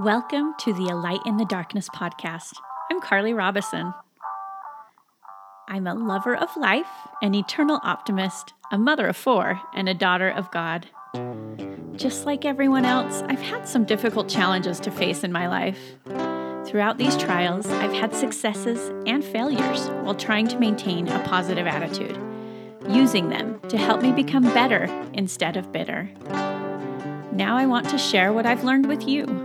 Welcome to the A Light in the Darkness podcast. I'm Carly Robison. I'm a lover of life, an eternal optimist, a mother of four, and a daughter of God. Just like everyone else, I've had some difficult challenges to face in my life. Throughout these trials, I've had successes and failures while trying to maintain a positive attitude, using them to help me become better instead of bitter. Now I want to share what I've learned with you,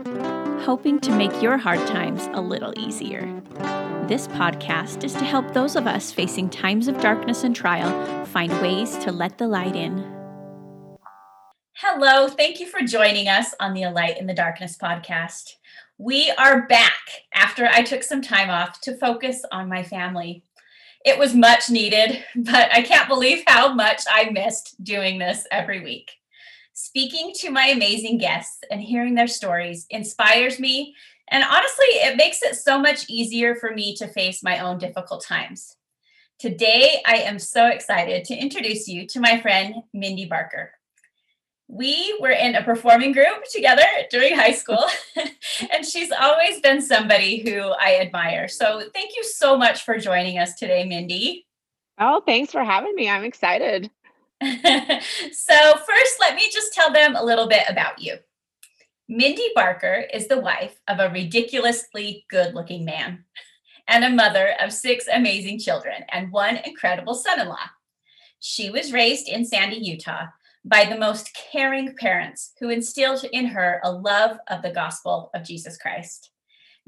hoping to make your hard times a little easier. This podcast is to help those of us facing times of darkness and trial find ways to let the light in. Hello, thank you for joining us on the A Light in the Darkness podcast. We are back after I took some time off to focus on my family. It was much needed, but I can't believe how much I missed doing this every week. Speaking to my amazing guests and hearing their stories inspires me. And honestly, it makes it so much easier for me to face my own difficult times. Today, I am so excited to introduce you to my friend, Mindi Barker. We were in a performing group together during high school, and she's always been somebody who I admire. So, thank you so much for joining us today, Mindi. Oh, thanks for having me. I'm excited. so, first, let me just tell them a little bit about you. Mindi Barker is the wife of a ridiculously good looking man and a mother of six amazing children and one incredible son in law. She was raised in Sandy, Utah by the most caring parents who instilled in her a love of the gospel of Jesus Christ.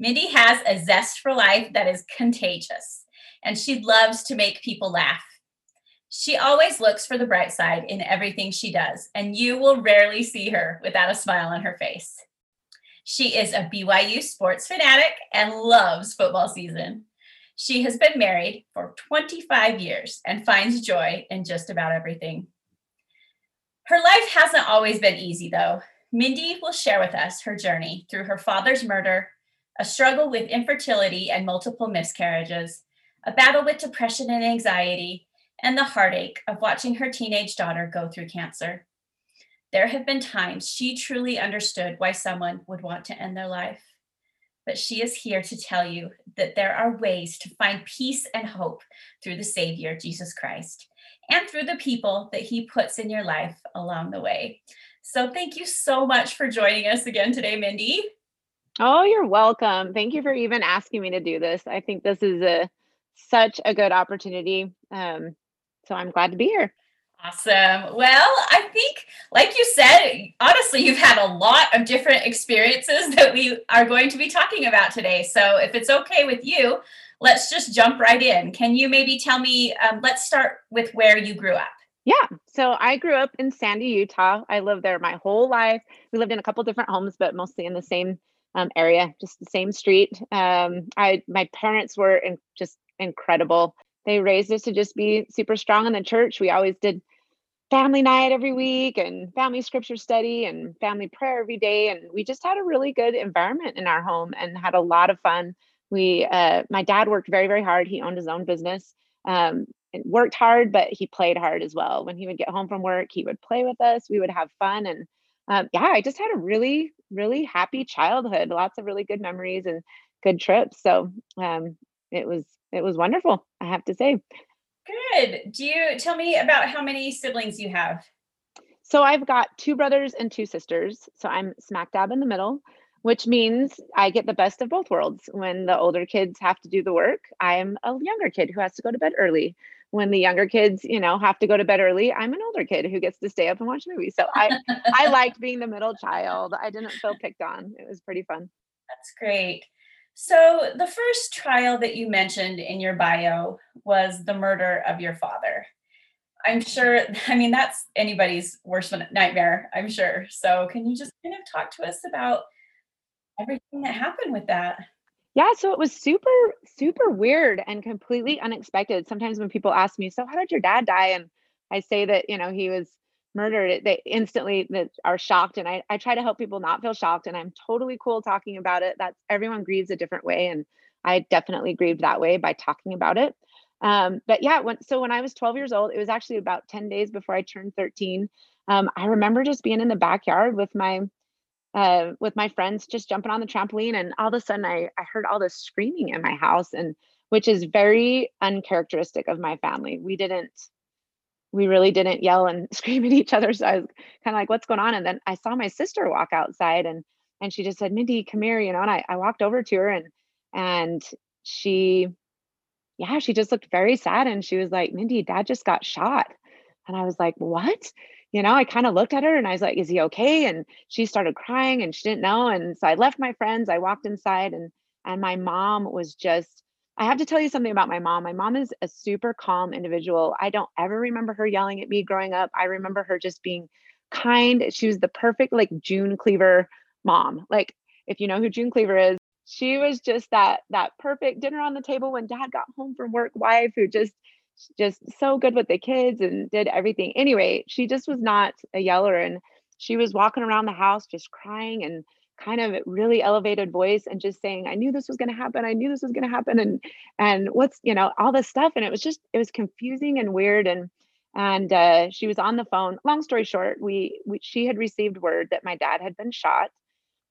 Mindi has a zest for life that is contagious, and she loves to make people laugh she always looks for the bright side in everything she does, and you will rarely see her without a smile on her face. She is a BYU sports fanatic and loves football season. She has been married for 25 years and finds joy in just about everything. Her life hasn't always been easy, though. Mindi will share with us her journey through her father's murder, a struggle with infertility and multiple miscarriages, a battle with depression and anxiety, and the heartache of watching her teenage daughter go through cancer. There have been times she truly understood why someone would want to end their life. But she is here to tell you that there are ways to find peace and hope through the Savior, Jesus Christ, and through the people that He puts in your life along the way. So, thank you so much for joining us again today, Mindi. Oh, you're welcome. Thank you for even asking me to do this. I think this is a such a good opportunity. Um, so I'm glad to be here. Awesome. Well, I think, like you said, honestly, you've had a lot of different experiences that we are going to be talking about today. So, if it's okay with you, let's just jump right in. Can you maybe tell me? Um, let's start with where you grew up. Yeah. So, I grew up in Sandy, Utah. I lived there my whole life. We lived in a couple different homes, but mostly in the same um, area, just the same street. Um, I my parents were in, just incredible they raised us to just be super strong in the church. We always did family night every week and family scripture study and family prayer every day. And we just had a really good environment in our home and had a lot of fun. We, uh, my dad worked very, very hard. He owned his own business, um, and worked hard, but he played hard as well. When he would get home from work, he would play with us. We would have fun. And um, yeah, I just had a really, really happy childhood, lots of really good memories and good trips. So um, it was it was wonderful, I have to say. Good. Do you tell me about how many siblings you have? So I've got two brothers and two sisters. So I'm smack dab in the middle, which means I get the best of both worlds. When the older kids have to do the work, I'm a younger kid who has to go to bed early. When the younger kids, you know, have to go to bed early, I'm an older kid who gets to stay up and watch movies. So I I liked being the middle child. I didn't feel picked on. It was pretty fun. That's great. So, the first trial that you mentioned in your bio was the murder of your father. I'm sure, I mean, that's anybody's worst nightmare, I'm sure. So, can you just kind of talk to us about everything that happened with that? Yeah, so it was super, super weird and completely unexpected. Sometimes when people ask me, So, how did your dad die? And I say that, you know, he was murdered they instantly are shocked and I, I try to help people not feel shocked and i'm totally cool talking about it that's everyone grieves a different way and i definitely grieved that way by talking about it. Um, but yeah when, so when i was 12 years old it was actually about 10 days before i turned 13 um, i remember just being in the backyard with my uh, with my friends just jumping on the trampoline and all of a sudden I, I heard all this screaming in my house and which is very uncharacteristic of my family we didn't we really didn't yell and scream at each other so i was kind of like what's going on and then i saw my sister walk outside and and she just said mindi come here you know and i, I walked over to her and and she yeah she just looked very sad and she was like mindi dad just got shot and i was like what you know, I kind of looked at her and I was like, is he okay? And she started crying and she didn't know. And so I left my friends, I walked inside and and my mom was just I have to tell you something about my mom. My mom is a super calm individual. I don't ever remember her yelling at me growing up. I remember her just being kind. She was the perfect like June Cleaver mom. Like if you know who June Cleaver is, she was just that that perfect dinner on the table when dad got home from work wife who just just so good with the kids and did everything. Anyway, she just was not a yeller and she was walking around the house just crying and kind of really elevated voice and just saying i knew this was going to happen i knew this was going to happen and and what's you know all this stuff and it was just it was confusing and weird and and uh, she was on the phone long story short we, we she had received word that my dad had been shot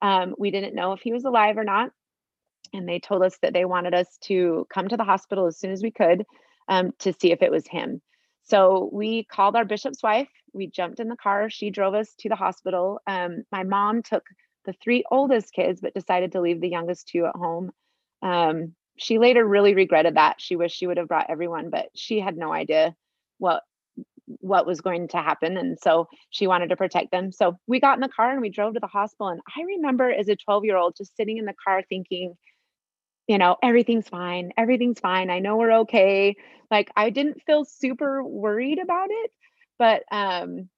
um, we didn't know if he was alive or not and they told us that they wanted us to come to the hospital as soon as we could um, to see if it was him. So we called our bishop's wife. We jumped in the car. She drove us to the hospital. Um, my mom took the three oldest kids, but decided to leave the youngest two at home. Um, she later really regretted that. She wished she would have brought everyone, but she had no idea what what was going to happen and so she wanted to protect them so we got in the car and we drove to the hospital and i remember as a 12 year old just sitting in the car thinking you know, everything's fine. Everything's fine. I know we're okay. Like I didn't feel super worried about it, but um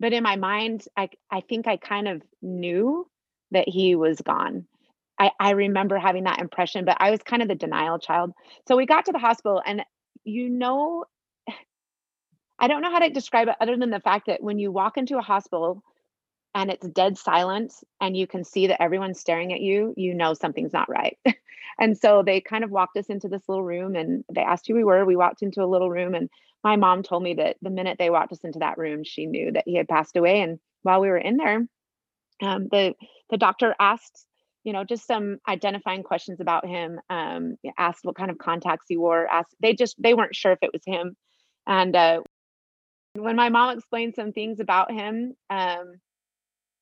but in my mind I I think I kind of knew that he was gone. I I remember having that impression, but I was kind of the denial child. So we got to the hospital and you know I don't know how to describe it other than the fact that when you walk into a hospital and it's dead silence and you can see that everyone's staring at you, you know something's not right. and so they kind of walked us into this little room and they asked who we were. We walked into a little room and my mom told me that the minute they walked us into that room, she knew that he had passed away. And while we were in there, um, the the doctor asked, you know, just some identifying questions about him. Um, asked what kind of contacts he wore. Asked they just they weren't sure if it was him. And uh, when my mom explained some things about him, um,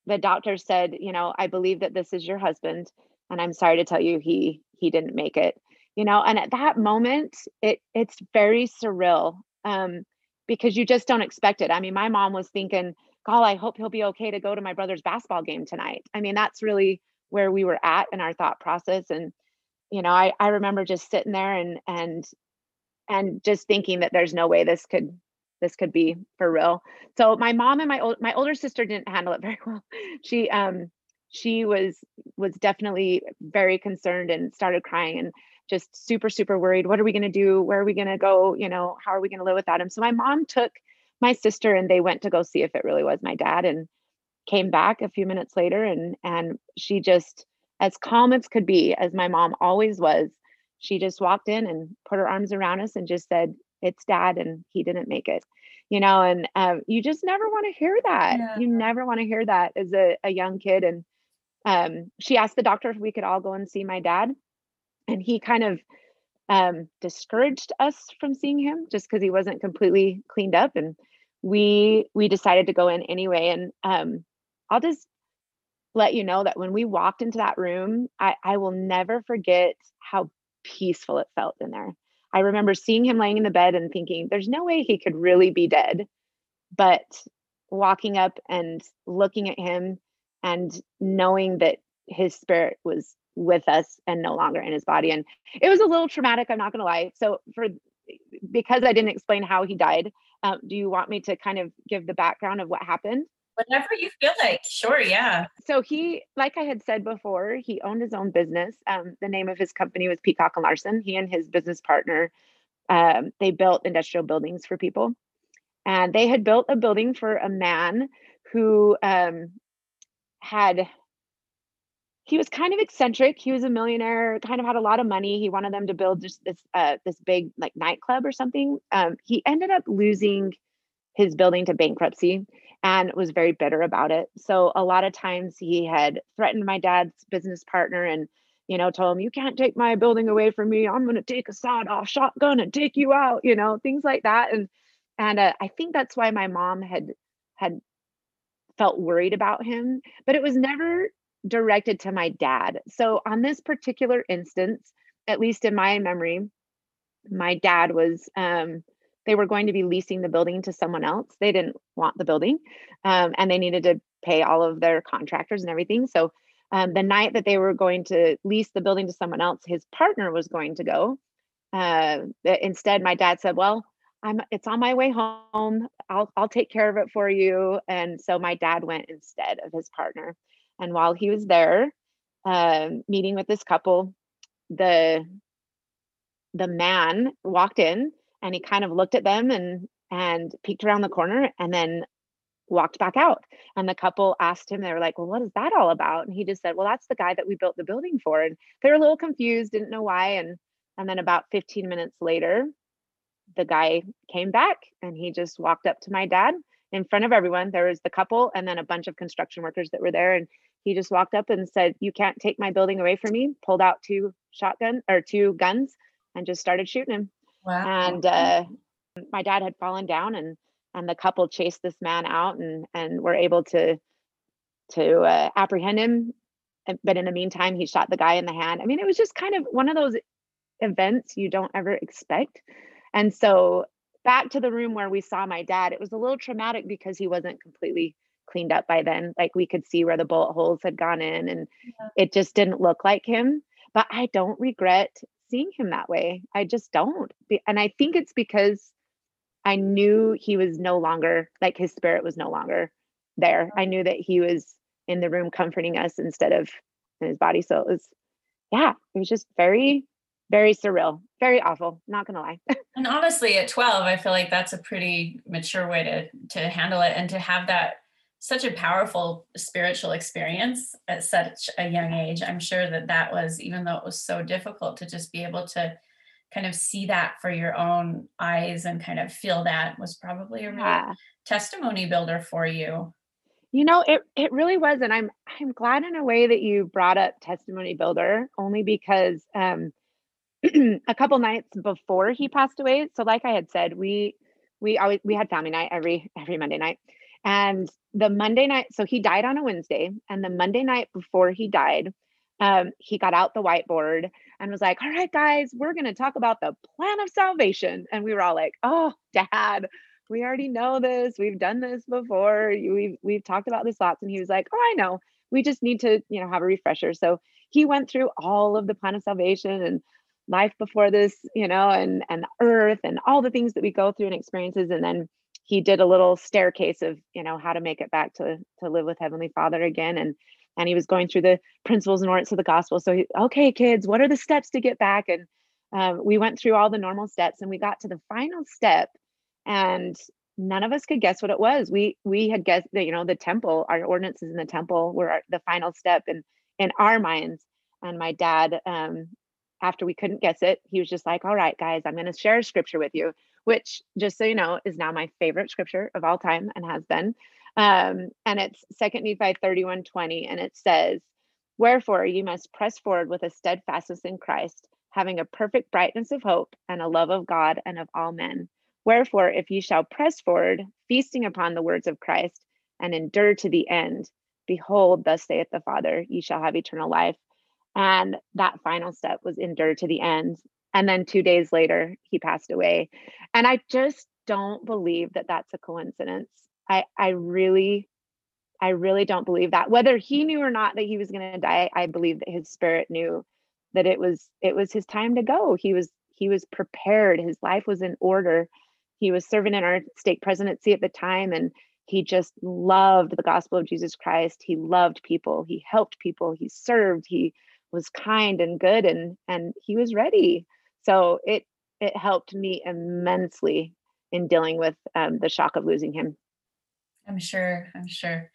the doctor said, you know, I believe that this is your husband and I'm sorry to tell you he he didn't make it. You know, and at that moment it it's very surreal um because you just don't expect it. I mean, my mom was thinking, "God, I hope he'll be okay to go to my brother's basketball game tonight." I mean, that's really where we were at in our thought process and you know, I I remember just sitting there and and and just thinking that there's no way this could this could be for real. So my mom and my old my older sister didn't handle it very well. She um she was was definitely very concerned and started crying and just super super worried. What are we going to do? Where are we going to go? You know, how are we going to live without him? So my mom took my sister and they went to go see if it really was my dad and came back a few minutes later and and she just as calm as could be as my mom always was she just walked in and put her arms around us and just said it's dad and he didn't make it you know and um, you just never want to hear that yeah. you never want to hear that as a, a young kid and um, she asked the doctor if we could all go and see my dad and he kind of um, discouraged us from seeing him just because he wasn't completely cleaned up and we we decided to go in anyway and um, i'll just let you know that when we walked into that room i i will never forget how peaceful it felt in there I remember seeing him laying in the bed and thinking, there's no way he could really be dead. But walking up and looking at him and knowing that his spirit was with us and no longer in his body. And it was a little traumatic, I'm not going to lie. So, for because I didn't explain how he died, uh, do you want me to kind of give the background of what happened? Whatever you feel like. Sure, yeah. So he, like I had said before, he owned his own business. Um, the name of his company was Peacock and Larson. He and his business partner, um, they built industrial buildings for people, and they had built a building for a man who um, had. He was kind of eccentric. He was a millionaire, kind of had a lot of money. He wanted them to build just this uh, this big like nightclub or something. Um, he ended up losing his building to bankruptcy and was very bitter about it. So a lot of times he had threatened my dad's business partner and you know told him you can't take my building away from me. I'm going to take a sawed off shotgun and take you out, you know, things like that and and uh, I think that's why my mom had had felt worried about him, but it was never directed to my dad. So on this particular instance, at least in my memory, my dad was um, they were going to be leasing the building to someone else. They didn't want the building, um, and they needed to pay all of their contractors and everything. So um, the night that they were going to lease the building to someone else, his partner was going to go. Uh, instead, my dad said, "Well, I'm it's on my way home. I'll I'll take care of it for you." And so my dad went instead of his partner. And while he was there, uh, meeting with this couple, the the man walked in and he kind of looked at them and and peeked around the corner and then walked back out. And the couple asked him they were like well what is that all about? And he just said well that's the guy that we built the building for. And they were a little confused didn't know why. And and then about 15 minutes later the guy came back and he just walked up to my dad in front of everyone. There was the couple and then a bunch of construction workers that were there. And he just walked up and said you can't take my building away from me pulled out two shotgun or two guns and just started shooting him Wow. And uh, my dad had fallen down, and and the couple chased this man out, and and were able to to uh, apprehend him. But in the meantime, he shot the guy in the hand. I mean, it was just kind of one of those events you don't ever expect. And so back to the room where we saw my dad, it was a little traumatic because he wasn't completely cleaned up by then. Like we could see where the bullet holes had gone in, and yeah. it just didn't look like him. But I don't regret seeing him that way. I just don't. And I think it's because I knew he was no longer like his spirit was no longer there. I knew that he was in the room comforting us instead of in his body. So it was, yeah, it was just very, very surreal, very awful. Not gonna lie. and honestly, at 12, I feel like that's a pretty mature way to to handle it and to have that such a powerful spiritual experience at such a young age. I'm sure that that was, even though it was so difficult to just be able to kind of see that for your own eyes and kind of feel that was probably a real testimony builder for you. You know, it it really was, and I'm I'm glad in a way that you brought up testimony builder, only because um, a couple nights before he passed away. So, like I had said, we we always we had family night every every Monday night, and the Monday night, so he died on a Wednesday, and the Monday night before he died, um, he got out the whiteboard and was like, All right, guys, we're going to talk about the plan of salvation. And we were all like, Oh, dad, we already know this. We've done this before. We've, we've talked about this lots. And he was like, Oh, I know. We just need to, you know, have a refresher. So he went through all of the plan of salvation and life before this, you know, and and earth and all the things that we go through and experiences. And then he did a little staircase of you know how to make it back to to live with heavenly father again and and he was going through the principles and ordinance of the gospel. So he, okay kids what are the steps to get back? And um, we went through all the normal steps and we got to the final step and none of us could guess what it was. We we had guessed that you know the temple our ordinances in the temple were our, the final step in in our minds. And my dad um after we couldn't guess it he was just like all right guys i'm going to share a scripture with you which just so you know is now my favorite scripture of all time and has been um, and it's second nephi 31 20 and it says wherefore you must press forward with a steadfastness in christ having a perfect brightness of hope and a love of god and of all men. Wherefore if you shall press forward feasting upon the words of christ and endure to the end behold thus saith the father ye shall have eternal life. And that final step was endure to the end and then two days later he passed away. And i just don't believe that that's a coincidence. I i really i really don't believe that. Whether he knew or not that he was going to die i believe that his spirit knew that it was it was his time to go. He was he was prepared. His life was in order. He was serving in our stake presidency at the time and he just loved the gospel of jesus christ. He loved people. He helped people. He served. He was kind and good and and he was ready so it it helped me immensely in dealing with um, the shock of losing him i'm sure i'm sure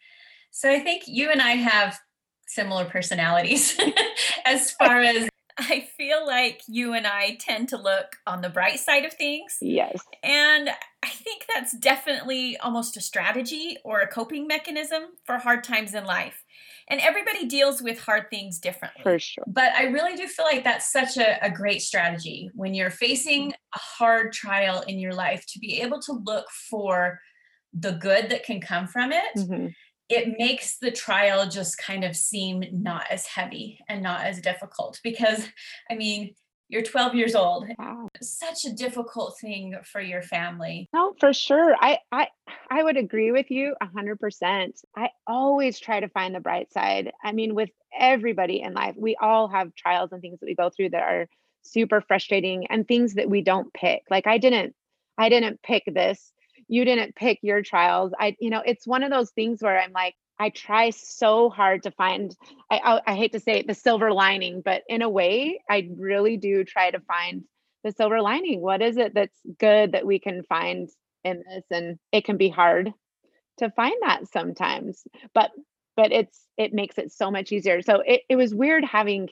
so i think you and i have similar personalities as far as I feel like you and I tend to look on the bright side of things. Yes. And I think that's definitely almost a strategy or a coping mechanism for hard times in life. And everybody deals with hard things differently. For sure. But I really do feel like that's such a, a great strategy when you're facing a hard trial in your life to be able to look for the good that can come from it. Mm-hmm it makes the trial just kind of seem not as heavy and not as difficult because i mean you're 12 years old. Wow. such a difficult thing for your family. No for sure. I i i would agree with you 100% i always try to find the bright side. I mean with everybody in life we all have trials and things that we go through that are super frustrating and things that we don't pick. Like i didn't i didn't pick this. You didn't pick your trials. I you know it's one of those things where i'm like i try so hard to find I, I, I hate to say it the silver lining but in a way i really do try to find the silver lining what is it that's good that we can find in this and it can be hard to find that sometimes but but it's it makes it so much easier so it, it was weird having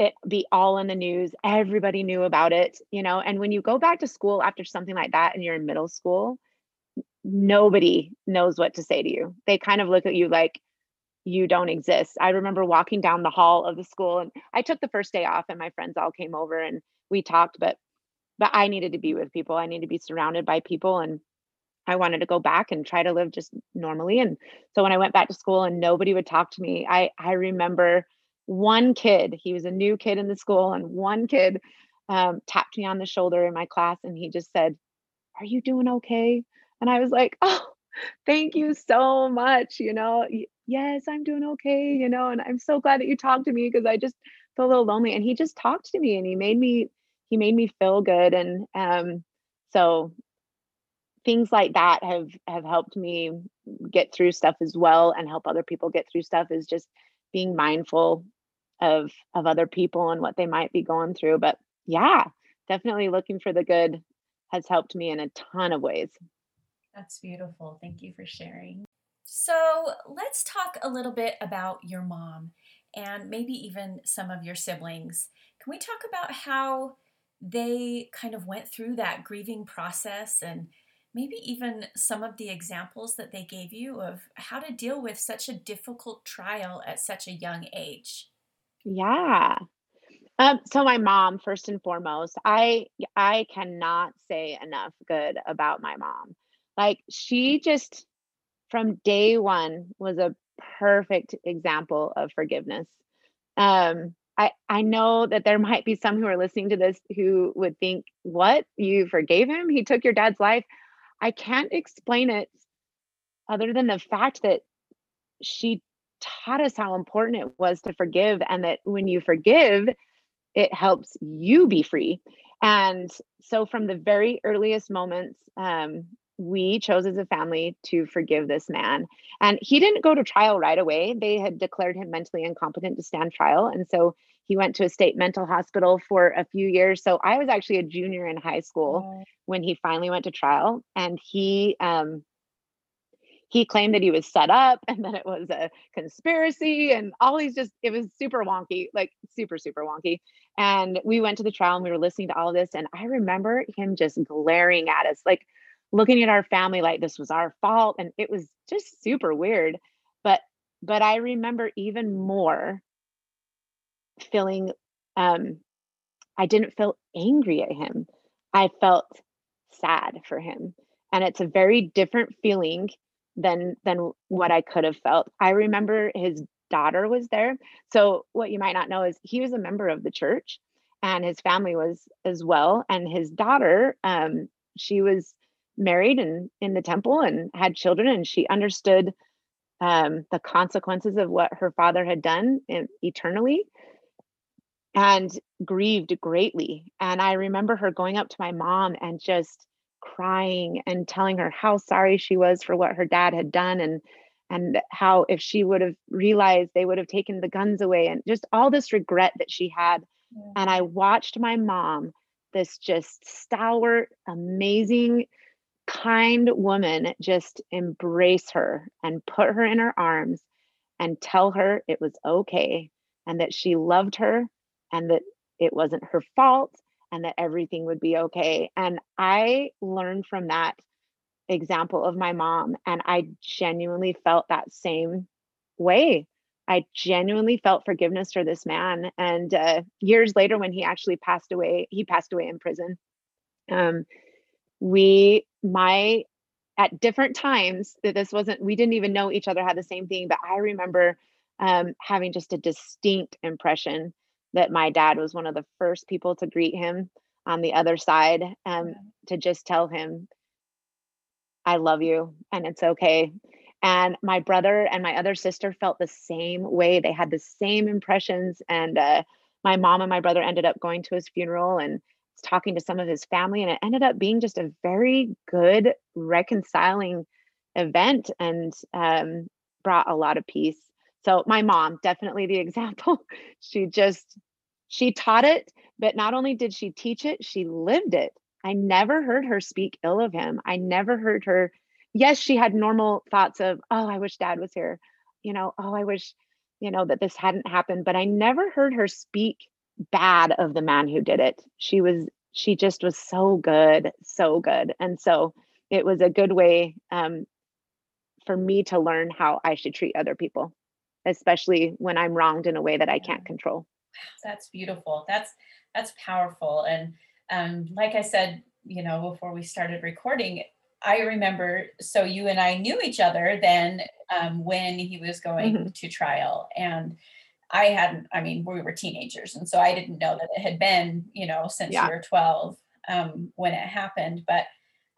it be all in the news. Everybody knew about it, you know. And when you go back to school after something like that and you're in middle school, nobody knows what to say to you. They kind of look at you like you don't exist. I remember walking down the hall of the school and I took the first day off and my friends all came over and we talked, but but I needed to be with people. I needed to be surrounded by people and I wanted to go back and try to live just normally. And so when I went back to school and nobody would talk to me, I I remember one kid, he was a new kid in the school, and one kid um, tapped me on the shoulder in my class and he just said, Are you doing okay? And I was like, Oh, thank you so much. You know, yes, I'm doing okay. You know, and I'm so glad that you talked to me because I just feel a little lonely. And he just talked to me and he made me, he made me feel good. And um, so things like that have have helped me get through stuff as well and help other people get through stuff is just being mindful of of other people and what they might be going through but yeah definitely looking for the good has helped me in a ton of ways that's beautiful thank you for sharing so let's talk a little bit about your mom and maybe even some of your siblings can we talk about how they kind of went through that grieving process and maybe even some of the examples that they gave you of how to deal with such a difficult trial at such a young age yeah. Um, so my mom, first and foremost, I I cannot say enough good about my mom. Like she just from day one was a perfect example of forgiveness. Um, I I know that there might be some who are listening to this who would think, "What? You forgave him? He took your dad's life?" I can't explain it other than the fact that she taught us how important it was to forgive and that when you forgive, it helps you be free. And so, from the very earliest moments, um, we chose as a family to forgive this man. And he didn't go to trial right away. They had declared him mentally incompetent to stand trial. And so he went to a state mental hospital for a few years. So I was actually a junior in high school oh. when he finally went to trial. And he um, he claimed that he was set up and that it was a conspiracy and all these just it was super wonky like super super wonky and we went to the trial and we were listening to all of this and i remember him just glaring at us like looking at our family like this was our fault and it was just super weird but but i remember even more feeling um i didn't feel angry at him i felt sad for him and it's a very different feeling than than what I could have felt. I remember his daughter was there. So what you might not know is he was a member of the church and his family was as well and his daughter um she was married and in the temple and had children and she understood um the consequences of what her father had done in, eternally and grieved greatly and i remember her going up to my mom and just crying and telling her how sorry she was for what her dad had done and and how if she would have realized they would have taken the guns away and just all this regret that she had yeah. and i watched my mom this just stalwart amazing kind woman just embrace her and put her in her arms and tell her it was okay and that she loved her and that it wasn't her fault and that everything would be okay. And I learned from that example of my mom, and I genuinely felt that same way. I genuinely felt forgiveness for this man. And uh, years later, when he actually passed away, he passed away in prison. Um, we, my, at different times, that this wasn't, we didn't even know each other had the same thing, but I remember um, having just a distinct impression that my dad was one of the first people to greet him on the other side um, yeah. to just tell him, I love you and it's okay. And my brother and my other sister felt the same way. They had the same impressions. And uh, my mom and my brother ended up going to his funeral and talking to some of his family. And it ended up being just a very good reconciling event and um, brought a lot of peace. So my mom, definitely the example. she just she taught it, but not only did she teach it, she lived it. I never heard her speak ill of him. I never heard her yes, she had normal thoughts of, "Oh, I wish dad was here." You know, "Oh, I wish, you know, that this hadn't happened." But I never heard her speak bad of the man who did it. She was she just was so good, so good. And so it was a good way um, for me to learn how I should treat other people especially when I'm wronged in a way that I can't control. That's beautiful. That's that's powerful. And um, like I said, you know, before we started recording, I remember. So you and I knew each other then um, when he was going mm-hmm. to trial, and I hadn't. I mean, we were teenagers, and so I didn't know that it had been, you know, since yeah. you were twelve um, when it happened. But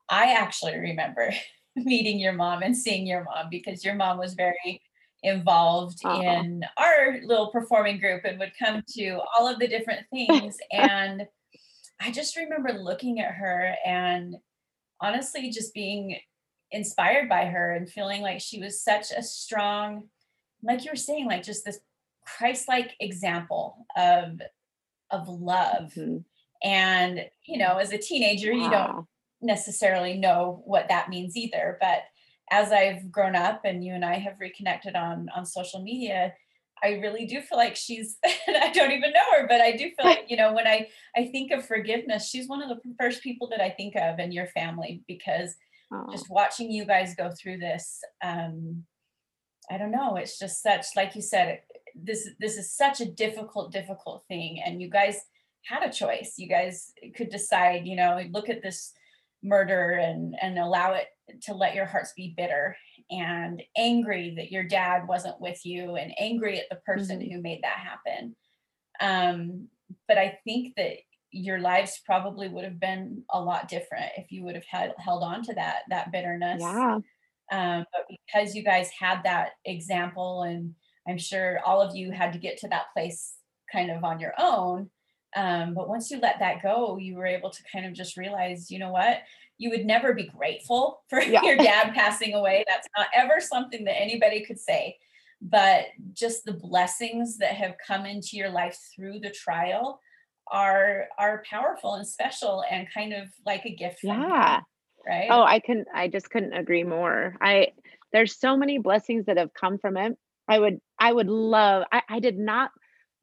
I actually remember meeting your mom and seeing your mom because your mom was very involved uh-huh. in our little performing group and would come to all of the different things. and I just remember looking at her and honestly just being inspired by her and feeling like she was such a strong, like you were saying, like just this Christ-like example of of love. Mm-hmm. And you know, as a teenager, wow. you don't necessarily know what that means either, but as I've grown up and you and I have reconnected on on social media, I really do feel like she's I don't even know her, but I do feel like, you know, when I I think of forgiveness, she's one of the first people that I think of in your family because just watching you guys go through this um I don't know, it's just such like you said this this is such a difficult difficult thing and you guys had a choice. You guys could decide, you know, look at this murder and and allow it to let your hearts be bitter and angry that your dad wasn't with you and angry at the person mm-hmm. who made that happen um, but i think that your lives probably would have been a lot different if you would have had held on to that that bitterness yeah um, but because you guys had that example and i'm sure all of you had to get to that place kind of on your own um, but once you let that go, you were able to kind of just realize, you know what? You would never be grateful for yeah. your dad passing away. That's not ever something that anybody could say. But just the blessings that have come into your life through the trial are are powerful and special and kind of like a gift. yeah. right. Oh, I can I just couldn't agree more. I there's so many blessings that have come from it. I would I would love I, I did not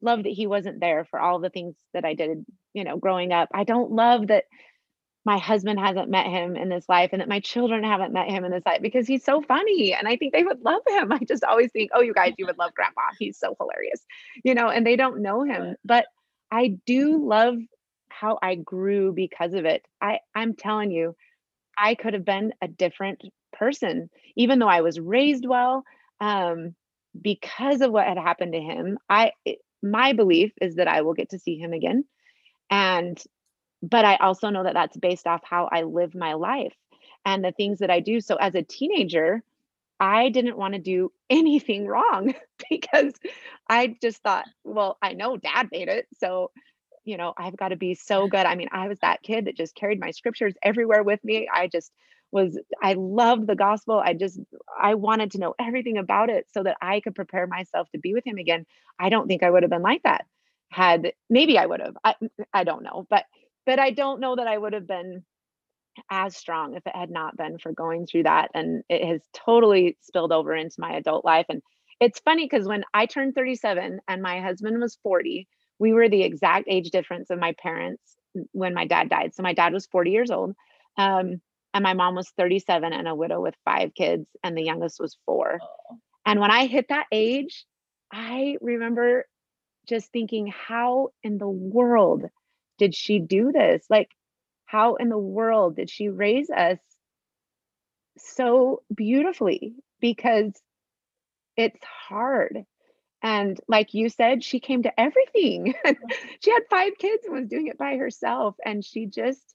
love that he wasn't there for all the things that I did, you know, growing up. I don't love that my husband hasn't met him in this life and that my children haven't met him in this life because he's so funny and I think they would love him. I just always think, oh, you guys, you would love grandpa. He's so hilarious, you know, and they don't know him. But I do love how I grew because of it. I, I'm telling you, I could have been a different person, even though I was raised well. Um, because of what had happened to him, I my belief is that I will get to see him again. And, but I also know that that's based off how I live my life and the things that I do. So as a teenager, I didn't want to do anything wrong because I just thought, well, I know dad made it. So, you know, I've got to be so good. I mean, I was that kid that just carried my scriptures everywhere with me. I just was I loved the gospel. I just I wanted to know everything about it so that I could prepare myself to be with him again. I don't think I would have been like that. Had maybe I would have. I I don't know, but but I don't know that I would have been as strong if it had not been for going through that and it has totally spilled over into my adult life and it's funny cuz when I turned 37 and my husband was 40, we were the exact age difference of my parents when my dad died. So my dad was 40 years old. Um, and my mom was 37 and a widow with five kids, and the youngest was four. Oh. And when I hit that age, I remember just thinking, how in the world did she do this? Like, how in the world did she raise us so beautifully? Because it's hard. And like you said, she came to everything. she had five kids and was doing it by herself. And she just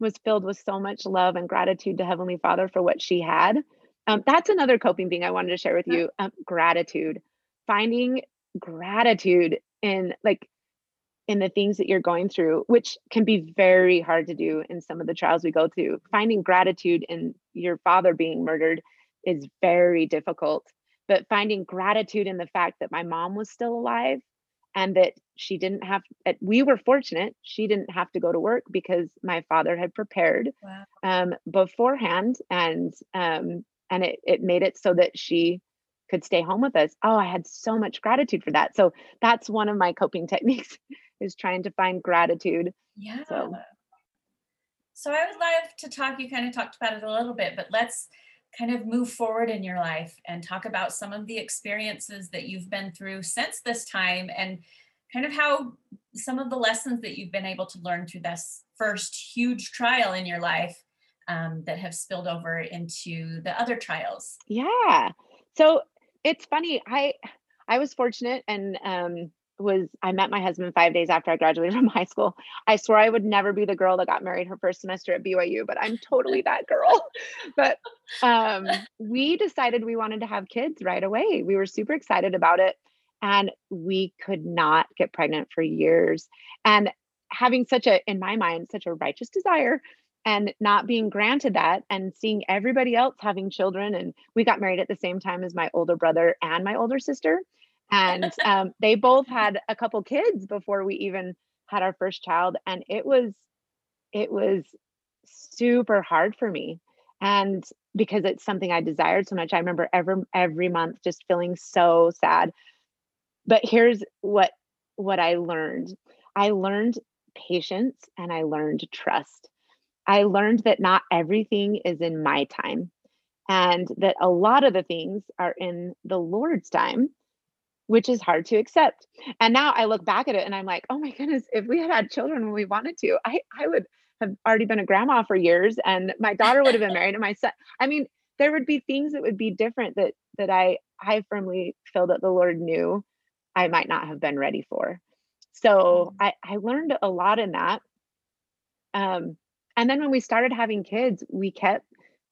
was filled with so much love and gratitude to Heavenly Father for what she had. Um, that's another coping thing I wanted to share with you um, gratitude, finding gratitude in like in the things that you're going through, which can be very hard to do in some of the trials we go through. Finding gratitude in your father being murdered is very difficult, but finding gratitude in the fact that my mom was still alive and that she didn't have we were fortunate she didn't have to go to work because my father had prepared wow. um, beforehand and um, and it, it made it so that she could stay home with us. Oh i had so much gratitude for that. So that's one of my coping techniques is trying to find gratitude. Yeah. So so i would love to talk you kind of talked about it a little bit but let's kind of move forward in your life and talk about some of the experiences that you've been through since this time and kind of how some of the lessons that you've been able to learn through this first huge trial in your life um, that have spilled over into the other trials. Yeah. So it's funny i i was fortunate and um was I met my husband five days after I graduated from high school. I swore I would never be the girl that got married her first semester at BYU, but I'm totally that girl. but um, we decided we wanted to have kids right away. We were super excited about it. And we could not get pregnant for years. And having such a, in my mind, such a righteous desire and not being granted that and seeing everybody else having children. And we got married at the same time as my older brother and my older sister and um, they both had a couple kids before we even had our first child and it was it was super hard for me and because it's something i desired so much i remember every every month just feeling so sad. But here's what what i learned. I learned patience and i learned trust. I learned that not everything is in my time and that a lot of the things are in the lord's time which is hard to accept. And now I look back at it and I'm like, oh my goodness, if we had had children when we wanted to, I, I would have already been a grandma for years and my daughter would have been married and my son. I mean, there would be things that would be different that that I I firmly feel that the Lord knew I might not have been ready for. So mm. I, I learned a lot in that. Um, and then when we started having kids, we kept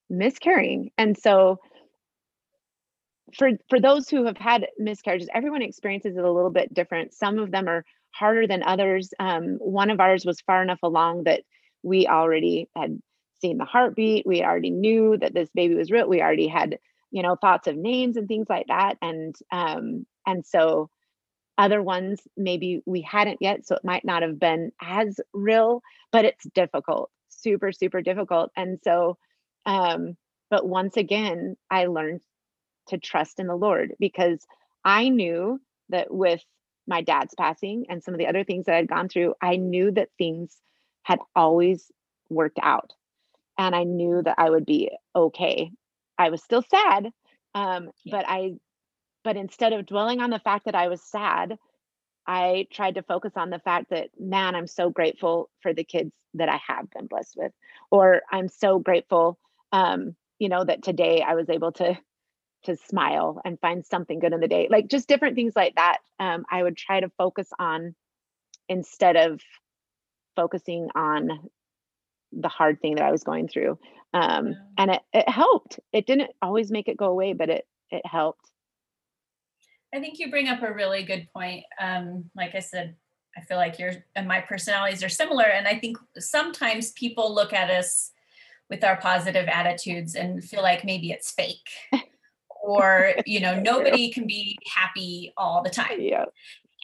miscarrying. And so for for those who have had miscarriages everyone experiences it a little bit different. Some of them are harder than others. Um, one of ours was far enough along that we already had seen the heartbeat. We already knew that this baby was real. We already had you know thoughts of names and things like that. And um and so other ones maybe we hadn't yet so it might not have been as real but it's difficult super super difficult. And so um but once again i learned to trust in the Lord because I knew that with my dad's passing and some of the other things that I'd gone through, I knew that things had always worked out and I knew that I would be okay. I was still sad, um, but I, but instead of dwelling on the fact that I was sad, I tried to focus on the fact that, man, I'm so grateful for the kids that I have been blessed with, or I'm so grateful, um, you know, that today I was able to to smile and find something good in the day like just different things like that um, i would try to focus on instead of focusing on the hard thing that i was going through um, yeah. and it, it helped. It didn't always make it go away but it it helped. I think you bring up a really good point um, like i said i feel like your and my personalities are similar and i think sometimes people look at us with our positive attitudes and feel like maybe it's fake or you know nobody can be happy all the time. Yeah.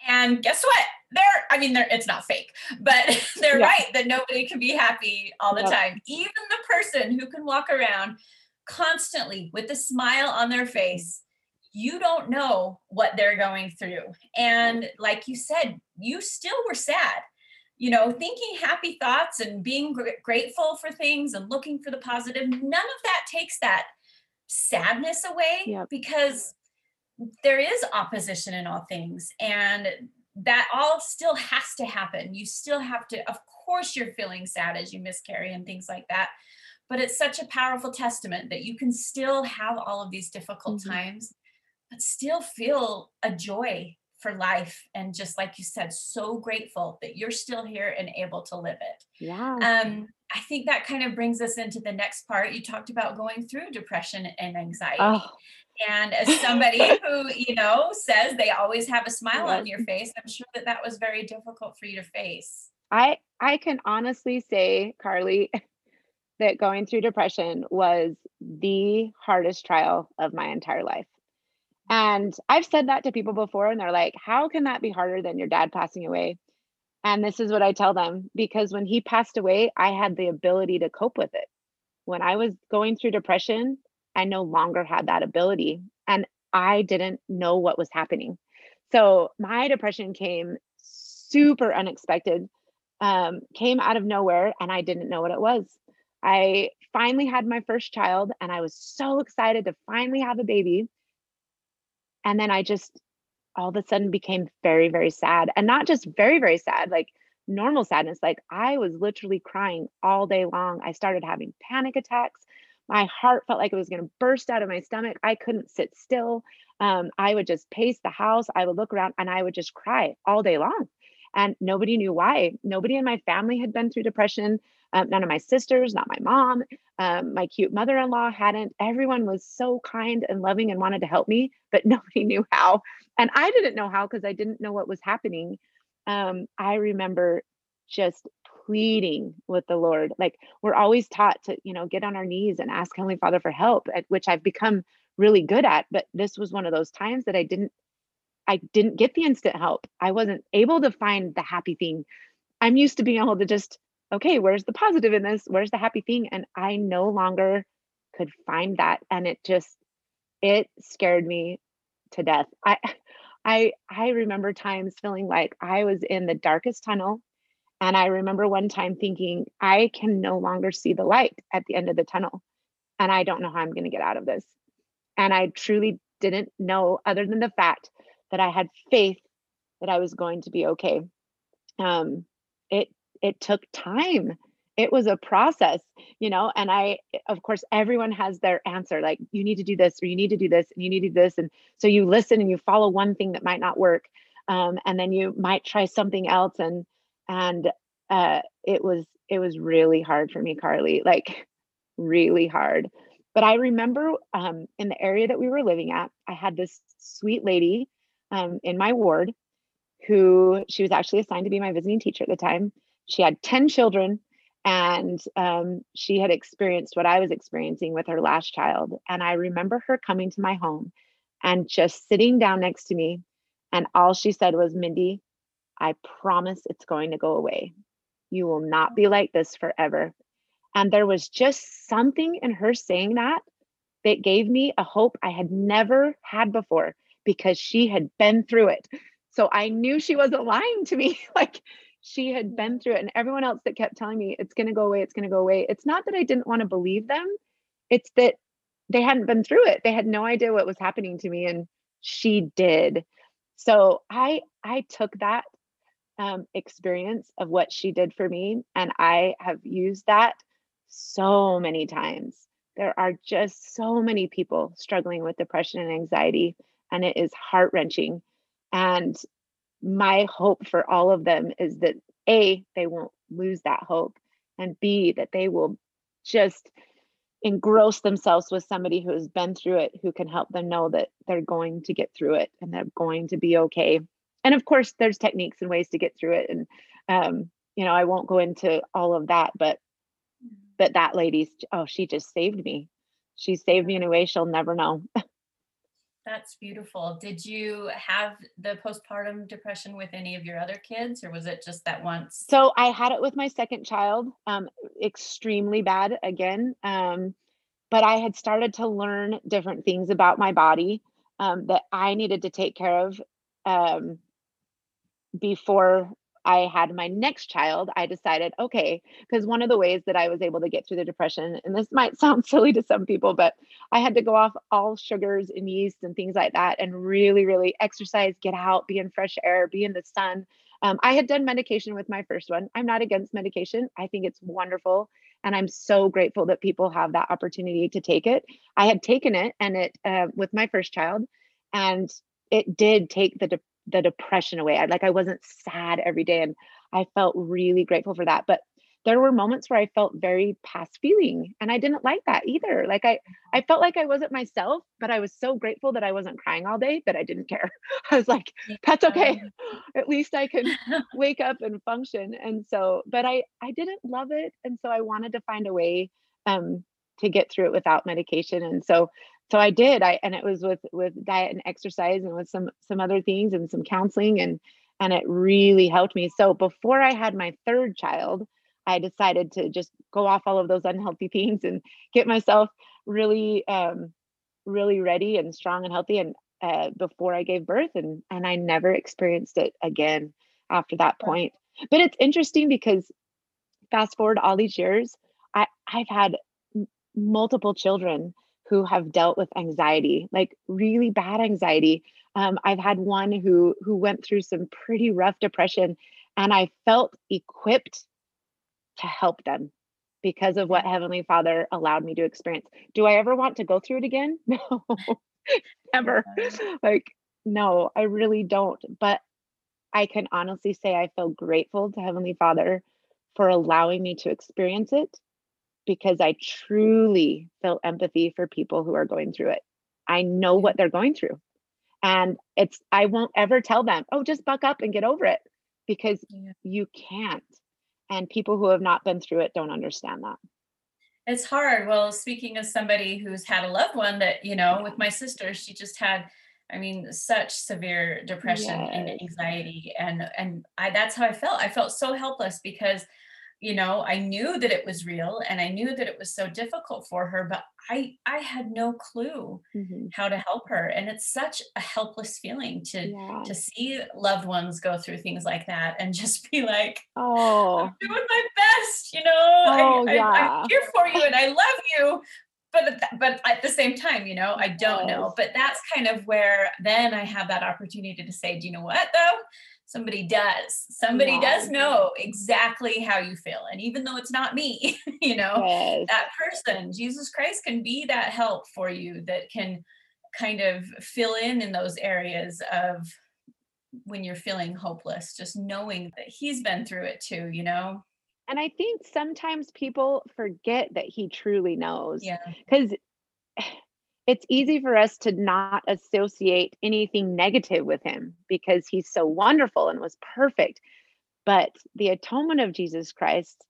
And guess what? They're i mean they're it's not fake but they're yeah. right that nobody can be happy all the time. Even the person who can walk around constantly with a smile on their face you don't know what they're going through. And like you said, you still were sad. You know, thinking happy thoughts and being gr- grateful for things and looking for the positive, none of that takes that sadness away Yep. because there is opposition in all things and that all still has to happen. You still have to, of course, you're feeling sad as you miscarry and things like that. But it's such a powerful testament that you can still have all of these difficult Mhm. times, but still feel a joy for life. And just like you said, so grateful that you're still here and able to live it. Yeah. Um, I think that kind of brings us into the next part. You talked about going through depression and anxiety. Oh, And as somebody who, you know, says they always have a smile on your face, I'm sure that that was very difficult for you to face. I I can honestly say, Carly, that going through depression was the hardest trial of my entire life. And I've said that to people before, and they're like, How can that be harder than your dad passing away? And this is what I tell them because when he passed away, I had the ability to cope with it. When I was going through depression, I no longer had that ability, and I didn't know what was happening. So my depression came super unexpected, um, came out of nowhere, and I didn't know what it was. I finally had my first child, and I was so excited to finally have a baby. And then I just all of a sudden became very, very sad. And not just very, very sad, like normal sadness. Like I was literally crying all day long. I started having panic attacks. My heart felt like it was going to burst out of my stomach. I couldn't sit still. Um, I would just pace the house. I would look around and I would just cry all day long. And nobody knew why. Nobody in my family had been through depression. Um, none of my sisters, not my mom, um, my cute mother in law hadn't. Everyone was so kind and loving and wanted to help me, but nobody knew how. And I didn't know how because I didn't know what was happening. Um, I remember just pleading with the Lord. Like we're always taught to, you know, get on our knees and ask Heavenly Father for help, at which I've become really good at. But this was one of those times that I didn't, I didn't get the instant help. I wasn't able to find the happy thing. I'm used to being able to just, okay, where's the positive in this? Where's the happy thing? And I no longer could find that. And it just, it scared me to death. I, I, I remember times feeling like I was in the darkest tunnel and I remember one time thinking, I can no longer see the light at the end of the tunnel. And I don't know how I'm going to get out of this. And I truly didn't know, other than the fact that I had faith that I was going to be okay. Um, it it took time. It was a process, you know, and I, of course, everyone has their answer like, you need to do this, or you need to do this, and you need to do this. And so you listen and you follow one thing that might not work. Um, and then you might try something else. And and uh, it was it was really hard for me carly like really hard but i remember um, in the area that we were living at i had this sweet lady um, in my ward who she was actually assigned to be my visiting teacher at the time she had 10 children and um, she had experienced what i was experiencing with her last child and i remember her coming to my home and just sitting down next to me and all she said was mindi I promise it's going to go away. You will not be like this forever. And there was just something in her saying that that gave me a hope I had never had before because she had been through it. So I knew she wasn't lying to me. like she had been through it. And everyone else that kept telling me it's going to go away, it's going to go away. It's not that I didn't want to believe them, it's that they hadn't been through it. They had no idea what was happening to me. And she did. So I I took that um, experience of what she did for me. And I have used that so many times. There are just so many people struggling with depression and anxiety, and it is heart wrenching. And my hope for all of them is that A, they won't lose that hope, and B, that they will just engross themselves with somebody who has been through it, who can help them know that they're going to get through it and they're going to be okay. And of course there's techniques and ways to get through it and um, you know i won't go into all of that but but that lady's oh she just saved me. She saved me in a way she'll never know That's beautiful. Did you have the postpartum depression with any of your other kids, or was it just that once? so i had it with my second child um, extremely bad again um, but i had started to learn different things about my body um, that I needed to take care of um, before I had my next child, I decided, okay, because one of the ways that I was able to get through the depression, and this might sound silly to some people, but I had to go off all sugars and yeast and things like that and really, really exercise, get out, be in fresh air, be in the sun. Um, I had done medication with my first one. I'm not against medication, I think it's wonderful. And I'm so grateful that people have that opportunity to take it. I had taken it and it uh, with my first child, and it did take the de- the depression away. I like I wasn't sad every day and I felt really grateful for that. But there were moments where I felt very past feeling and I didn't like that either. Like I I felt like I wasn't myself, but I was so grateful that I wasn't crying all day that I didn't care. I was like, that's okay. At least I can wake up and function. And so, but I I didn't love it and so I wanted to find a way um to get through it without medication. And so so I did. I and it was with with diet and exercise and with some some other things and some counseling and and it really helped me. So before I had my third child, I decided to just go off all of those unhealthy things and get myself really um really ready and strong and healthy and uh, before I gave birth and and I never experienced it again after that point. But it's interesting because fast forward all these years, I I've had m- multiple children who have dealt with anxiety, like really bad anxiety. Um, I've had one who who went through some pretty rough depression, and I felt equipped to help them because of what Heavenly Father allowed me to experience. Do I ever want to go through it again? No, never. Like, no, I really don't. But I can honestly say I feel grateful to Heavenly Father for allowing me to experience it because I truly feel empathy for people who are going through it. I know what they're going through. And it's, I won't ever tell them, oh, just buck up and get over it because yeah. you can't. And people who have not been through it don't understand that. It's hard. Well, speaking of somebody who's had a loved one that, you know, with my sister, she just had I mean, such severe depression yes. and anxiety. And and I that's how I felt. I felt so helpless because you know i knew that it was real and i knew that it was so difficult for her but i i had no clue mm-hmm. how to help her and it's such a helpless feeling to yeah. to see loved ones go through things like that and just be like oh i'm doing my best you know oh, I, yeah. I, i'm here for you and i love you but but at the same time you know i don't know but that's kind of where then i have that opportunity to say do you know what though somebody does. Somebody does know exactly how you feel and even though it's not me you know yes. that person jesus christ can be that help for you that can kind of fill in in those areas of when you're feeling hopeless just knowing that he's been through it too you know? And i think sometimes people forget that he truly knows yeah. because it's easy for us to not associate anything negative with him because he's so wonderful and was perfect. But the atonement of Jesus Christ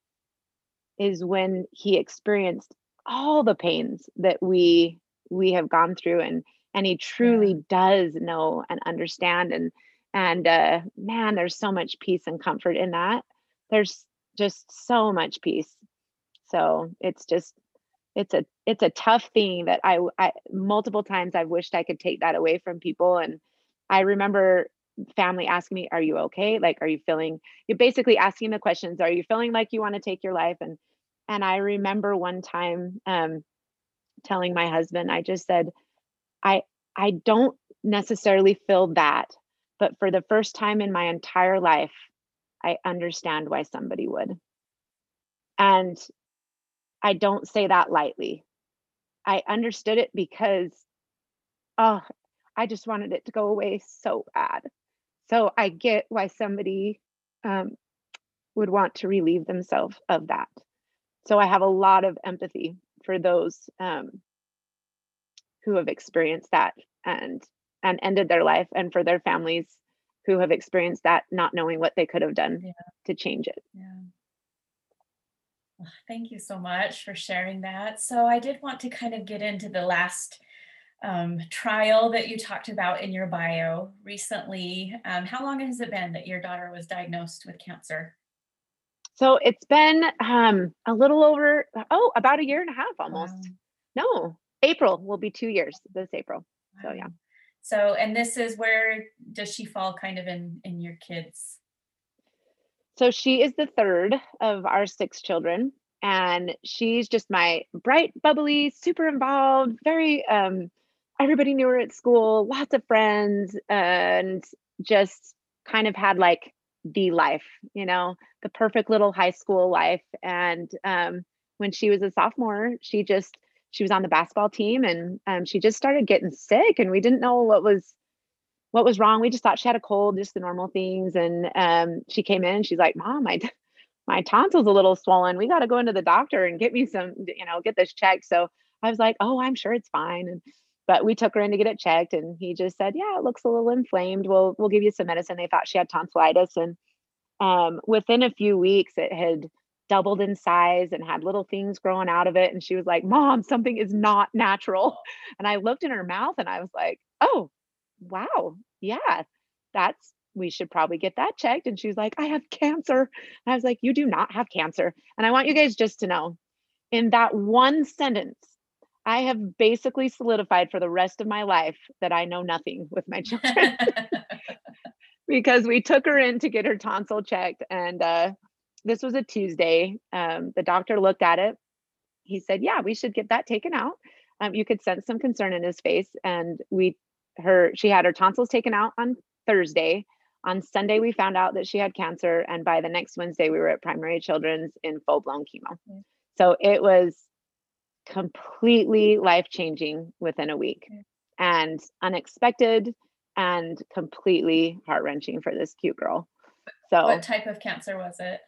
is when he experienced all the pains that we we have gone through and and he truly does know and understand. And and uh man there's so much peace and comfort in that. There's just so much peace. So it's just it's a it's a tough thing that I, I multiple times I've wished I could take that away from people and I remember family asking me are you okay? Like are you feeling you're basically asking the questions are you feeling like you want to take your life? And and I remember one time um telling my husband I just said I I don't necessarily feel that but for the first time in my entire life I understand why somebody would. And I don't say that lightly. I understood it because, oh, I just wanted it to go away so bad. So I get why somebody um, would want to relieve themselves of that. So I have a lot of empathy for those um, who have experienced that and and ended their life, and for their families who have experienced that, not knowing what they could have done yeah. to change it. Yeah. Thank you so much for sharing that. So I did want to kind of get into the last um, trial that you talked about in your bio recently. Um, how long has it been that your daughter was diagnosed with cancer? So it's been um, a little over, oh, about a year and a half almost. Wow. No, April will be two years this April. Wow. So yeah. So, and this is where does she fall kind of in in your kids? So she is the third of our six children, and she's just my bright, bubbly, super involved, very um everybody knew her at school, lots of friends, and just kind of had like the life, you know, the perfect little high school life. And um, when she was a sophomore, she just she was on the basketball team, and um, she just started getting sick, and we didn't know what was what was wrong. We just thought she had a cold, just the normal things. And um, she came in, and she's like, "Mom, my my tonsils a little swollen. We got to go into the doctor and get me some, you know, get this checked." So I was like, "Oh, I'm sure it's fine." And but we took her in to get it checked and he just said yeah it looks a little inflamed we'll we'll give you some medicine they thought she had tonsillitis and um, within a few weeks it had doubled in size and had little things growing out of it and she was like mom something is not natural and i looked in her mouth and i was like oh wow yeah that's we should probably get that checked and she was like i have cancer and i was like you do not have cancer and i want you guys just to know in that one sentence I have basically solidified for the rest of my life that I know nothing with my children because we took her in to get her tonsil checked. And uh, this was a Tuesday. Um, the doctor looked at it. He said, Yeah, we should get that taken out. Um, you could sense some concern in his face. And we, her, she had her tonsils taken out on Thursday. On Sunday, we found out that she had cancer. And by the next Wednesday, we were at Primary Children's in full blown chemo. Mm. So it was completely life changing within a week and unexpected and completely heart wrenching for this cute girl. So, what type of cancer was it?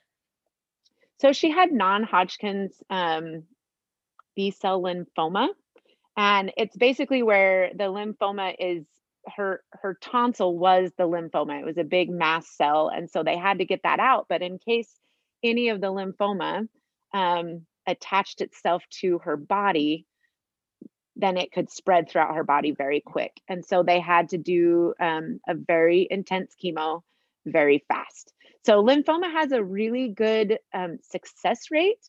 So, she had non Hodgkin's um, B cell lymphoma. And it's basically where the lymphoma is her her tonsil was the lymphoma it was a big mast cell and so they had to get that out but in case any of the lymphoma um, attached itself to her body, then it could spread throughout her body very quick. And so they had to do um, a very intense chemo very fast. So lymphoma has a really good um, success rate,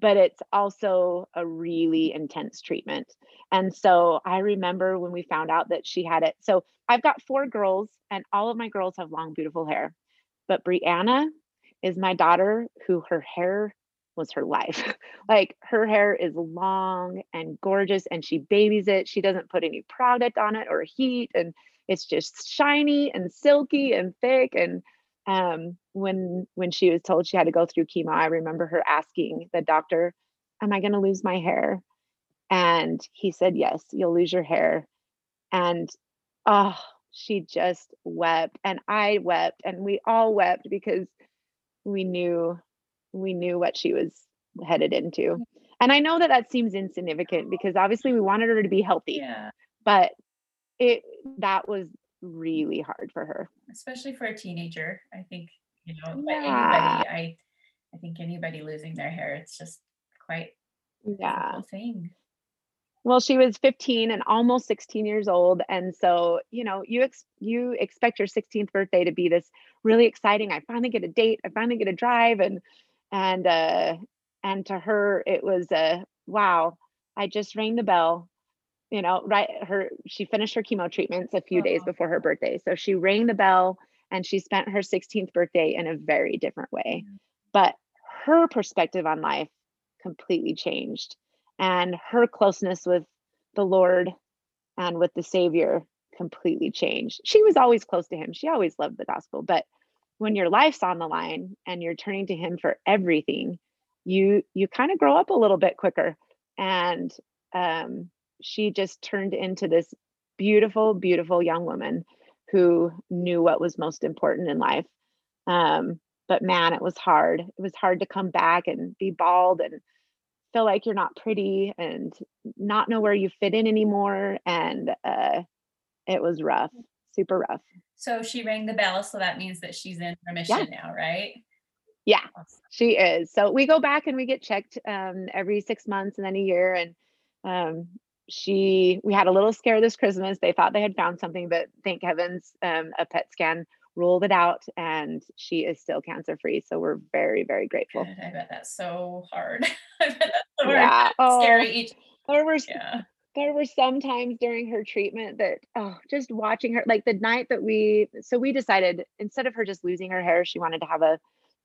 but it's also a really intense treatment. And so I remember when we found out that she had it. So I've got four girls, and all of my girls have long, beautiful hair. But Brianna is my daughter who her hair was her life. like her hair is long and gorgeous and she babies it. She doesn't put any product on it or heat and it's just shiny and silky and thick and um, when when she was told she had to go through chemo, I remember her asking the doctor, "Am I going to lose my hair?" And he said, "Yes, you'll lose your hair." And oh, she just wept, and I wept, and we all wept because we knew we knew what she was headed into. And I know that that seems insignificant because obviously we wanted her to be healthy. Yeah. But it that was really hard for her. Especially for a teenager. I think, you know, yeah. anybody I I think anybody losing their hair, it's just quite yeah thing. Well, she was 15 and almost 16 years old, and so you know you ex- you expect your 16th birthday to be this really exciting. I finally get a date. I finally get a drive, and and uh and to her it was a wow i just rang the bell you know right her she finished her chemo treatments a few days before her birthday. So she rang the bell and she spent her 16th birthday in a very different way. Mm-hmm. but her perspective on life completely changed and her closeness with the lord and with the savior completely changed. She was always close to him. She always loved the gospel. But when your life's on the line and you're turning to him for everything you you kind of grow up a little bit quicker. And um, she just turned into this beautiful beautiful young woman who knew what was most important in life um, but man it was hard it was hard to come back and be bald and feel like you're not pretty and not know where you fit in anymore and uh, it was rough super rough so she rang the bell, so that means that she's in remission yeah. now, right? Yeah, awesome. she is. So we go back and we get checked um, every six months and then a year. And um, she, we had a little scare this Christmas. They thought they had found something, but thank heavens, um, a PET scan ruled it out, and she is still cancer free. So we're very, very grateful. I bet that's so hard. I bet that's so yeah. hard. Oh, scary. There were, yeah there were some times during her treatment that oh just watching her like the night that we so we decided instead of her just losing her hair she wanted to have a,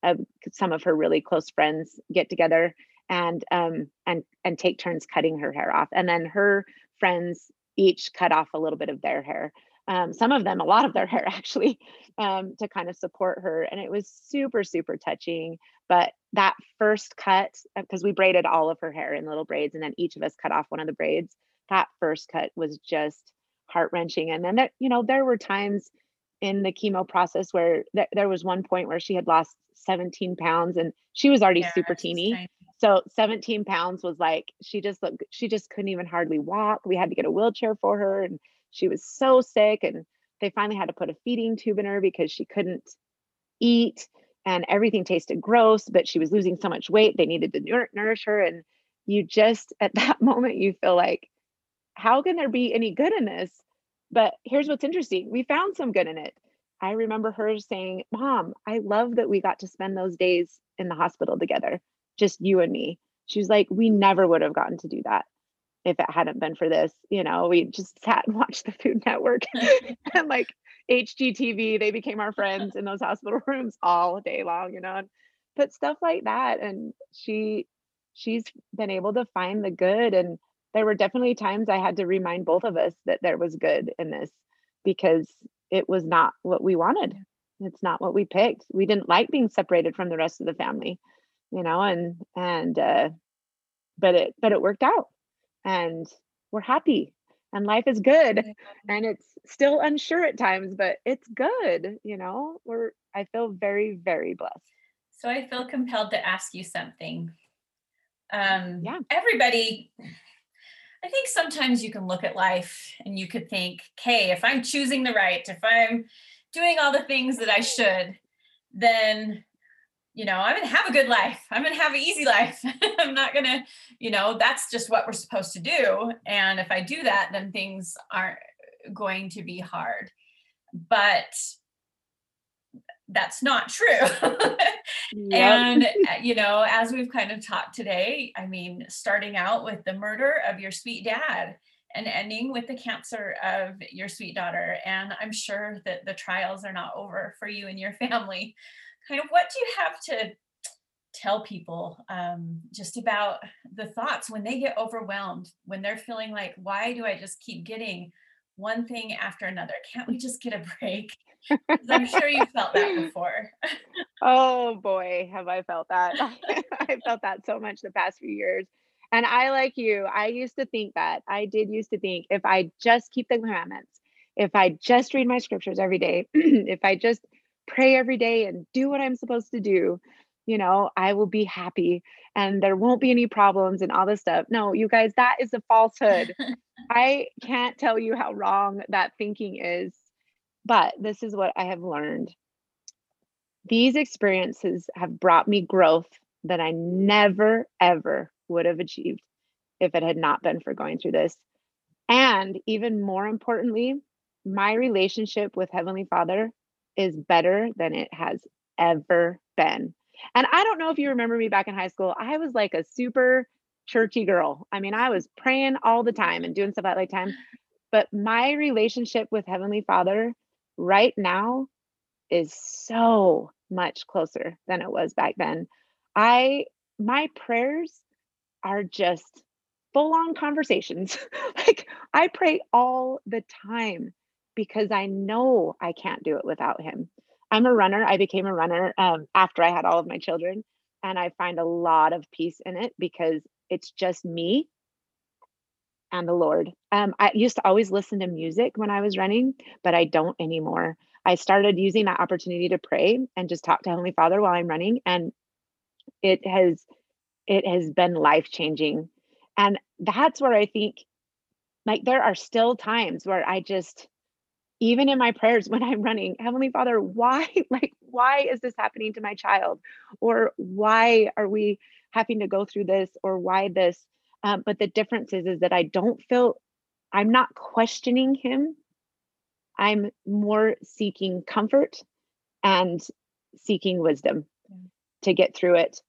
a some of her really close friends get together and um and and take turns cutting her hair off and then her friends each cut off a little bit of their hair um, some of them a lot of their hair actually um, to kind of support her and it was super super touching but that first cut because uh, we braided all of her hair in little braids and then each of us cut off one of the braids that first cut was just heart wrenching and then that you know there were times in the chemo process where th- there was one point where she had lost 17 pounds and she was already yeah, super teeny so 17 pounds was like she just looked she just couldn't even hardly walk. We had to get a wheelchair for her and she was so sick and they finally had to put a feeding tube in her because she couldn't eat and everything tasted gross but she was losing so much weight they needed to nourish her and you just at that moment you feel like how can there be any good in this? But here's what's interesting we found some good in it. I remember her saying mom i love that we got to spend those days in the hospital together just you and me she was like we never would have gotten to do that if it hadn't been for this, you know, we just sat and watched the Food Network and like HGTV. They became our friends in those hospital rooms all day long, you know, and but stuff like that. And she, she's been able to find the good. And there were definitely times I had to remind both of us that there was good in this because it was not what we wanted. It's not what we picked. We didn't like being separated from the rest of the family, you know, and, and, uh, but it, but it worked out and we're happy and life is good and it's still unsure at times but it's good you know? We're i feel very very blessed. So i feel compelled to ask you something. Um yeah. everybody i think sometimes you can look at life and you could think okay if i'm choosing the right if i'm doing all the things that i should then you know, I'm going to have a good life. I'm going to have an easy life. I'm not going to, you know, that's just what we're supposed to do. And if I do that, then things aren't going to be hard. But that's not true. and, uh, you know, as we've kind of talked today, I mean, starting out with the murder of your sweet dad and ending with the cancer of your sweet daughter. And I'm sure that the trials are not over for you and your family kind of what do you have to tell people um, just about the thoughts when they get overwhelmed, when they're feeling like, why do I just keep getting one thing after another? Can't we just get a break? I'm sure you felt that before. oh boy, have I felt that. I felt that so much the past few years. And I, like you, I used to think that. I did used to think if I just keep the commandments, if I just read my scriptures every day, if I just pray every day and do what I'm supposed to do, you know, I will be happy and there won't be any problems and all this stuff. No, you guys, that is a falsehood. I can't tell you how wrong that thinking is, but this is what I have learned. These experiences have brought me growth that I never, ever would have achieved if it had not been for going through this. And even more importantly, my relationship with Heavenly Father is better than it has ever been. And I don't know if you remember me back in high school. I was like a super churchy girl. I mean, I was praying all the time and doing stuff at time. But my relationship with Heavenly Father right now is so much closer than it was back then. I my prayers are just full on conversations. like I pray all the time because I know I can't do it without him. I'm a runner. I became a runner um, after I had all of my children. And I find a lot of peace in it because it's just me and the Lord. Um, I used to always listen to music when I was running, but I don't anymore. I started using that opportunity to pray and just talk to Heavenly Father while I'm running. And it has it has been life changing. And that's where I think like there are still times where I just even in my prayers when I'm running, Heavenly Father, why, like, why is this happening to my child? Or why are we having to go through this? Or why this? Um, but the difference is, is that I don't feel, I'm not questioning Him. I'm more seeking comfort and seeking wisdom to get through it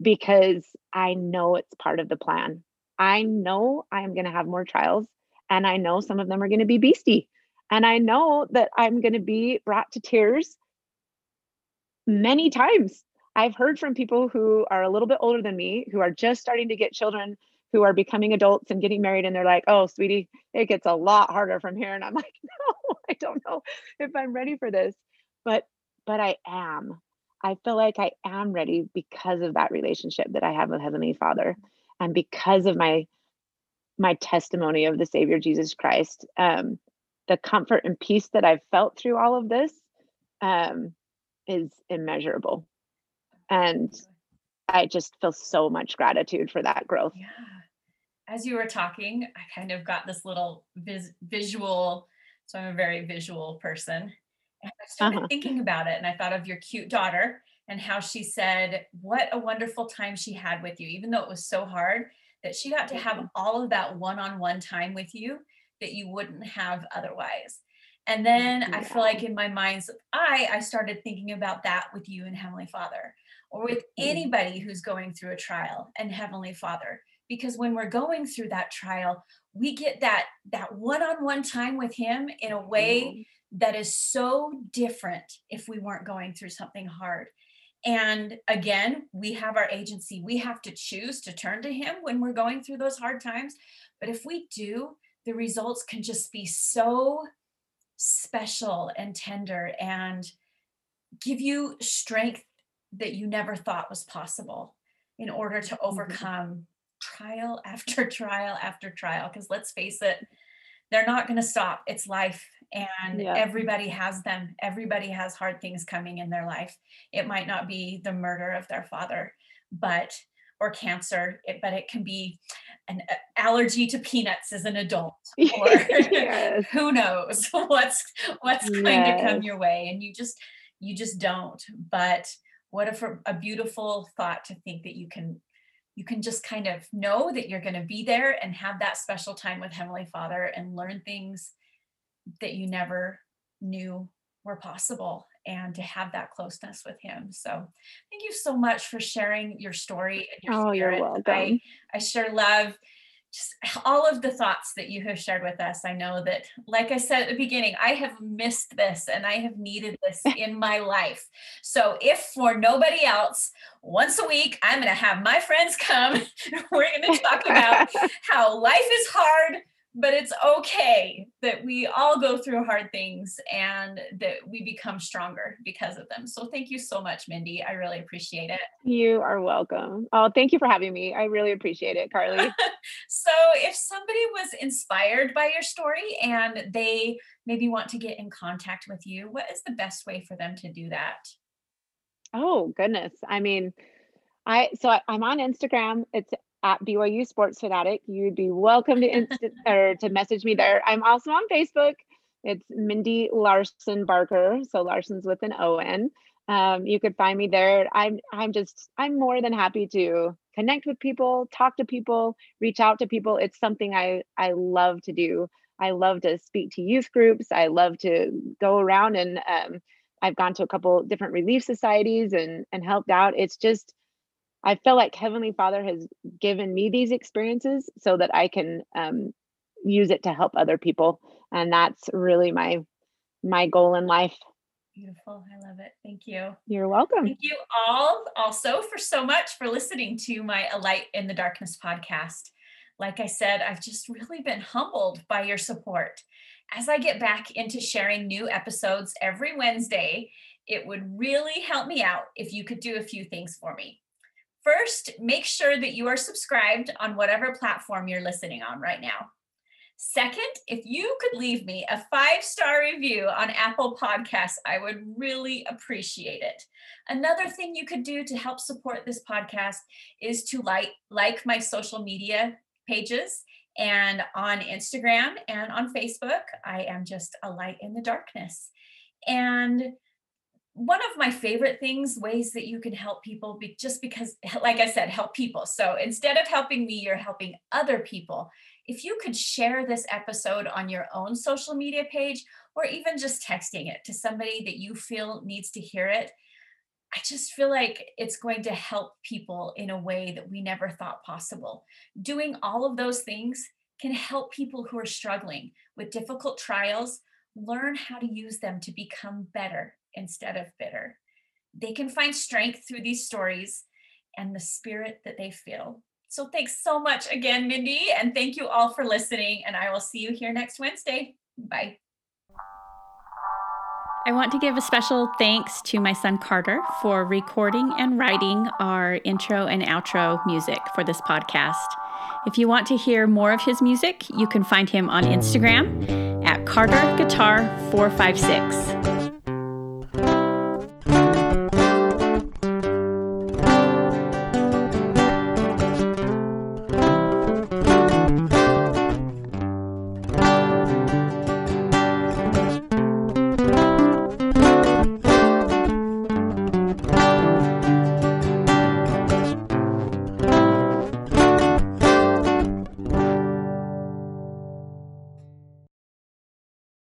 because I know it's part of the plan. I know I'm going to have more trials and I know some of them are going to be beastie. And I know that I'm going to be brought to tears many times. I've heard from people who are a little bit older than me, who are just starting to get children, who are becoming adults and getting married, and they're like, oh, sweetie, it gets a lot harder from here. And I'm like, no, I don't know if I'm ready for this. But but I am. I feel like I am ready because of that relationship that I have with Heavenly Father and because of my my testimony of the Savior Jesus Christ. Um, the comfort and peace that I've felt through all of this um, is immeasurable. And I just feel so much gratitude for that growth. Yeah. As you were talking, I kind of got this little vis- visual. So I'm a very visual person. And I started uh-huh. thinking about it and I thought of your cute daughter and how she said what a wonderful time she had with you, even though it was so hard that she got to have all of that one on one time with you that you wouldn't have otherwise. And then yeah. I feel like in my mind's eye, I started thinking about that with you and Heavenly Father, or with mm-hmm. anybody who's going through a trial and Heavenly Father. Because when we're going through that trial, we get that that one-on-one time with Him in a way mm-hmm. that is so different if we weren't going through something hard. And again, we have our agency. We have to choose to turn to Him when we're going through those hard times. But if we do, the results can just be so special and tender and give you strength that you never thought was possible in order to mm-hmm. overcome mm-hmm. trial after trial after trial. Because let's face it, they're not going to stop. It's life, and yeah. everybody has them. Everybody has hard things coming in their life. It might not be the murder of their father, but or cancer, it, but it can be an allergy to peanuts as an adult, or yes. who knows what's what's going to come your way, and you just you just don't. But what if a, a beautiful thought to think that you can you can just kind of know that you're going to be there and have that special time with Heavenly Father and learn things that you never knew were possible and to have that closeness with him. So thank you so much for sharing your story. And your oh, spirit. you're welcome. I, I sure love just all of the thoughts that you have shared with us. I know that, like I said at the beginning, I have missed this and I have needed this in my life. So, if for nobody else, once a week, I'm going to have my friends come. We're going to talk about how life is hard, but it's okay that we all go through hard things and that we become stronger because of them. So thank you so much, Mindi. I really appreciate it. You are welcome. Oh, thank you for having me. I really appreciate it, Carly. so if somebody was inspired by your story and they maybe want to get in contact with you, what is the best way for them to do that? Oh, goodness. I mean, I so I, am on Instagram. It's at BYU Sports Fanatic. You'd be welcome to instant or to message me there. I'm also on Facebook. It's Mindi Larson Barker. So Larson's with an O N. Um, you could find me there. I'm I'm just I'm more than happy to connect with people, talk to people, reach out to people. It's something I I love to do. I love to speak to youth groups. I love to go around and um, I've gone to a couple different relief societies and and helped out. It's just I feel like Heavenly Father has given me these experiences so that I can um, use it to help other people, and that's really my my goal in life. Beautiful. I love it. Thank you. You're welcome. Thank you all also for so much for listening to my A Light in the Darkness podcast. Like I said, I've just really been humbled by your support. As I get back into sharing new episodes every Wednesday, it would really help me out if you could do a few things for me. First, make sure that you are subscribed on whatever platform you're listening on right now. Second, if you could leave me a five star review on Apple Podcasts, I would really appreciate it. Another thing you could do to help support this podcast is to like, like my social media pages and on Instagram and on Facebook. I am just a light in the darkness. And one of my favorite things ways that you can help people be just because like i said help people. So instead of helping me you're helping other people. If you could share this episode on your own social media page or even just texting it to somebody that you feel needs to hear it I just feel like it's going to help people in a way that we never thought possible. Doing all of those things can help people who are struggling with difficult trials learn how to use them to become better instead of bitter. They can find strength through these stories and the spirit that they feel. So thanks so much again, Mindi, and thank you all for listening. And I will see you here next Wednesday. Bye. I want to give a special thanks to my son Carter for recording and writing our intro and outro music for this podcast. If you want to hear more of his music, you can find him on Instagram at Carter Guitar 456.